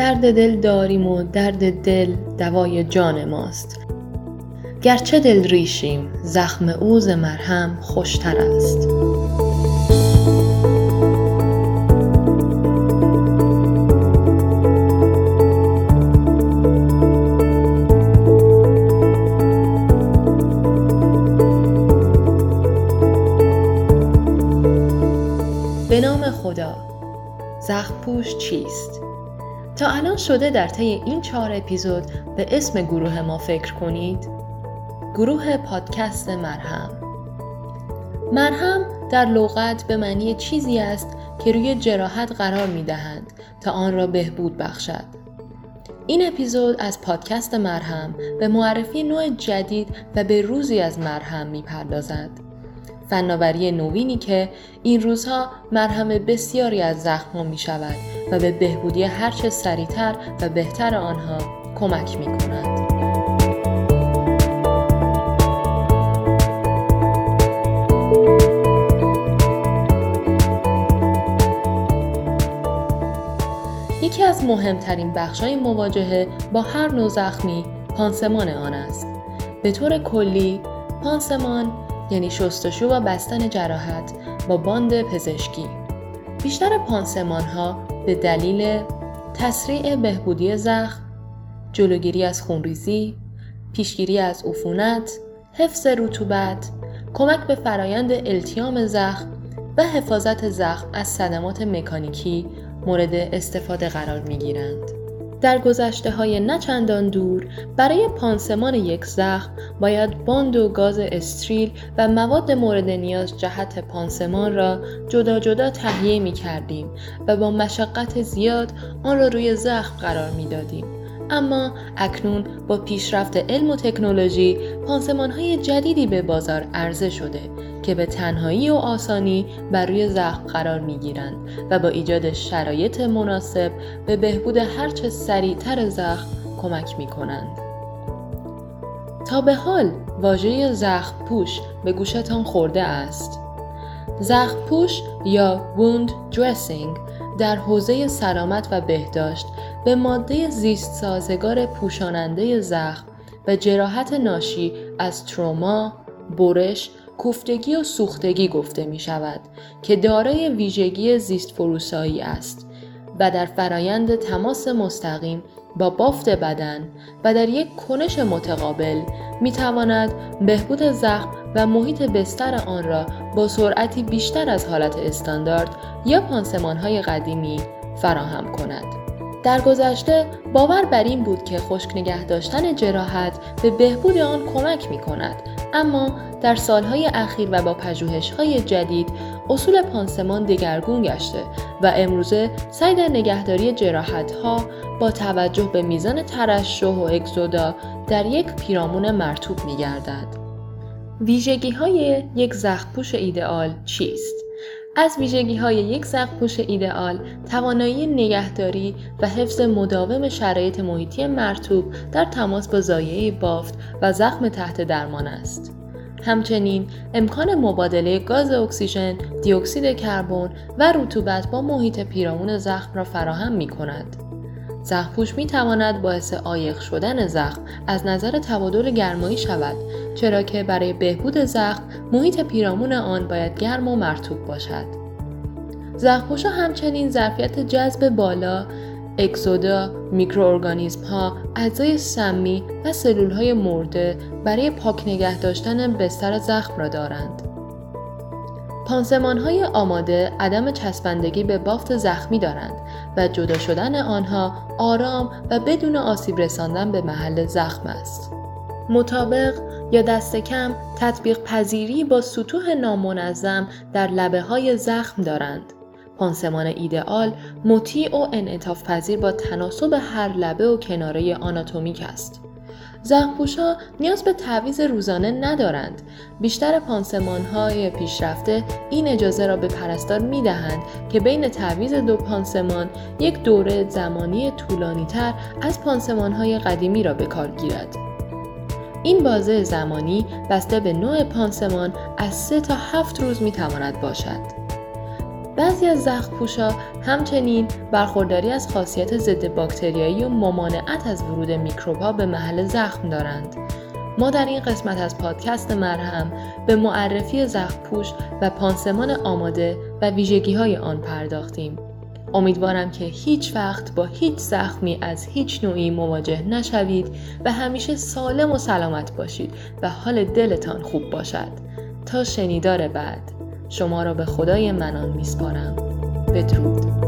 درد دل داریم و درد دل دوای جان ماست گرچه دل ریشیم زخم اوز مرهم خوشتر است به نام خدا زخم پوش چیست؟ تا الان شده در طی این چهار اپیزود به اسم گروه ما فکر کنید؟ گروه پادکست مرهم مرهم در لغت به معنی چیزی است که روی جراحت قرار می دهند تا آن را بهبود بخشد. این اپیزود از پادکست مرهم به معرفی نوع جدید و به روزی از مرهم می پردازد. فناوری نوینی که این روزها مرهم بسیاری از زخمها می شود و به بهبودی هرچه سریعتر و بهتر آنها کمک می کند. یکی از مهمترین بخش‌های مواجهه با هر نوع زخمی پانسمان آن است. به طور کلی پانسمان یعنی شستشو و بستن جراحت با باند پزشکی. بیشتر پانسمان ها به دلیل تسریع بهبودی زخم، جلوگیری از خونریزی، پیشگیری از عفونت، حفظ رطوبت، کمک به فرایند التیام زخم و حفاظت زخم از صدمات مکانیکی مورد استفاده قرار می گیرند. در گذشته های نچندان دور برای پانسمان یک زخم باید باند و گاز استریل و مواد مورد نیاز جهت پانسمان را جدا جدا تهیه می کردیم و با مشقت زیاد آن را روی زخم قرار می دادیم. اما اکنون با پیشرفت علم و تکنولوژی پانسمان های جدیدی به بازار عرضه شده که به تنهایی و آسانی بر روی زخم قرار می گیرند و با ایجاد شرایط مناسب به بهبود هرچه سریعتر زخم کمک می کنند. تا به حال واژه زخم پوش به گوشتان خورده است. زخم پوش یا wound dressing در حوزه سلامت و بهداشت به ماده زیست سازگار پوشاننده زخم و جراحت ناشی از تروما، برش، کوفتگی و سوختگی گفته می شود که دارای ویژگی زیست فروسایی است و در فرایند تماس مستقیم با بافت بدن و در یک کنش متقابل می تواند بهبود زخم و محیط بستر آن را با سرعتی بیشتر از حالت استاندارد یا پانسمان های قدیمی فراهم کند. در گذشته باور بر این بود که خشک نگه داشتن جراحت به بهبود آن کمک می کند اما در سالهای اخیر و با پژوهش‌های جدید اصول پانسمان دگرگون گشته و امروزه سعی در نگهداری جراحت‌ها با توجه به میزان ترشح و اکزودا در یک پیرامون مرتوب می‌گردد. ویژگی های یک زخمپوش ایدئال چیست؟ از ویژگی های یک زخمپوش ایدئال توانایی نگهداری و حفظ مداوم شرایط محیطی مرتوب در تماس با زایه بافت و زخم تحت درمان است. همچنین امکان مبادله گاز اکسیژن، دیوکسید کربن و رطوبت با محیط پیرامون زخم را فراهم می کند. زخمپوش می تواند باعث عایق شدن زخم از نظر تبادل گرمایی شود چرا که برای بهبود زخم محیط پیرامون آن باید گرم و مرتوب باشد. زخمپوش همچنین ظرفیت جذب بالا اکسودا، میکروارگانیسم ها، اجزای سمی و سلول های مرده برای پاک نگه داشتن بستر زخم را دارند. پانسمان های آماده عدم چسبندگی به بافت زخمی دارند و جدا شدن آنها آرام و بدون آسیب رساندن به محل زخم است. مطابق یا دست کم تطبیق پذیری با سطوح نامنظم در لبه های زخم دارند. پانسمان ایدئال مطیع و انعطاف پذیر با تناسب هر لبه و کناره آناتومیک است. زخمپوشا نیاز به تعویز روزانه ندارند. بیشتر پانسمان های پیشرفته این اجازه را به پرستار می دهند که بین تعویز دو پانسمان یک دوره زمانی طولانی تر از پانسمان های قدیمی را به کار گیرد. این بازه زمانی بسته به نوع پانسمان از 3 تا 7 روز می تواند باشد. بعضی از زخم پوشا همچنین برخورداری از خاصیت ضد باکتریایی و ممانعت از ورود میکروبها به محل زخم دارند. ما در این قسمت از پادکست مرهم به معرفی زخم پوش و پانسمان آماده و ویژگی های آن پرداختیم. امیدوارم که هیچ وقت با هیچ زخمی از هیچ نوعی مواجه نشوید و همیشه سالم و سلامت باشید و حال دلتان خوب باشد. تا شنیدار بعد شما را به خدای منان میسپارم. بدرود.